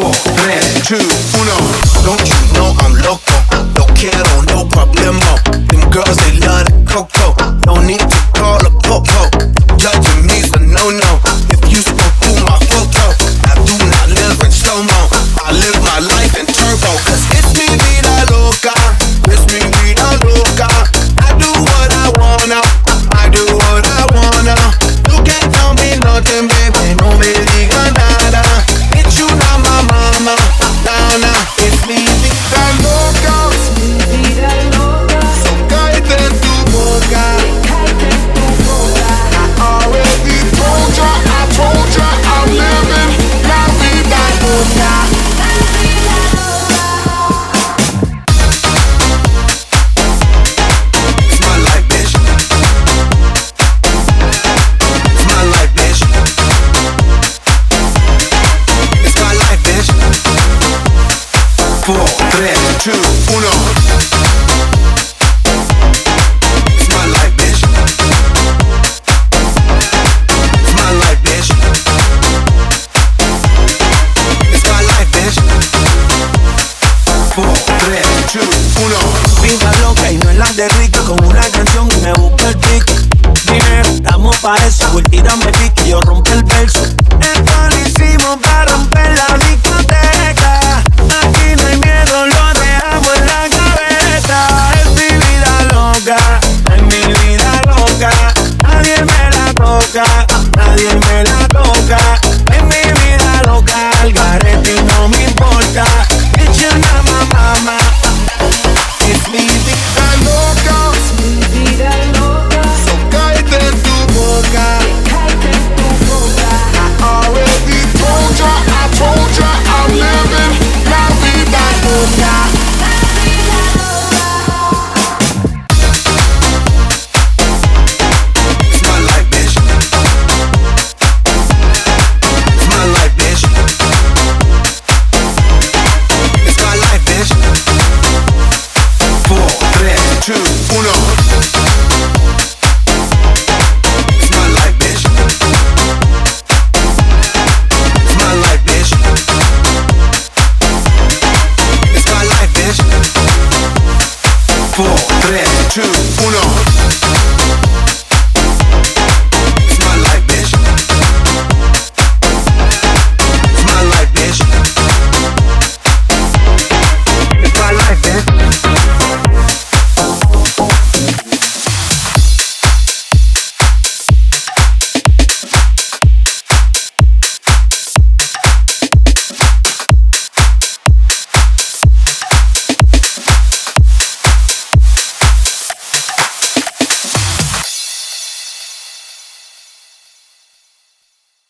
four, t r o uno. Don't you know I'm loco? No quiero, no problema. 4, 3, 2, 1 It's my life, bitch It's my life, bitch It's my life, bitch 4, 3, 2, 1 Pinta loca y no es la de rico Con una canción me busqué el chick Mire, estamos para eso, we'll títame fick y yo rompe el verso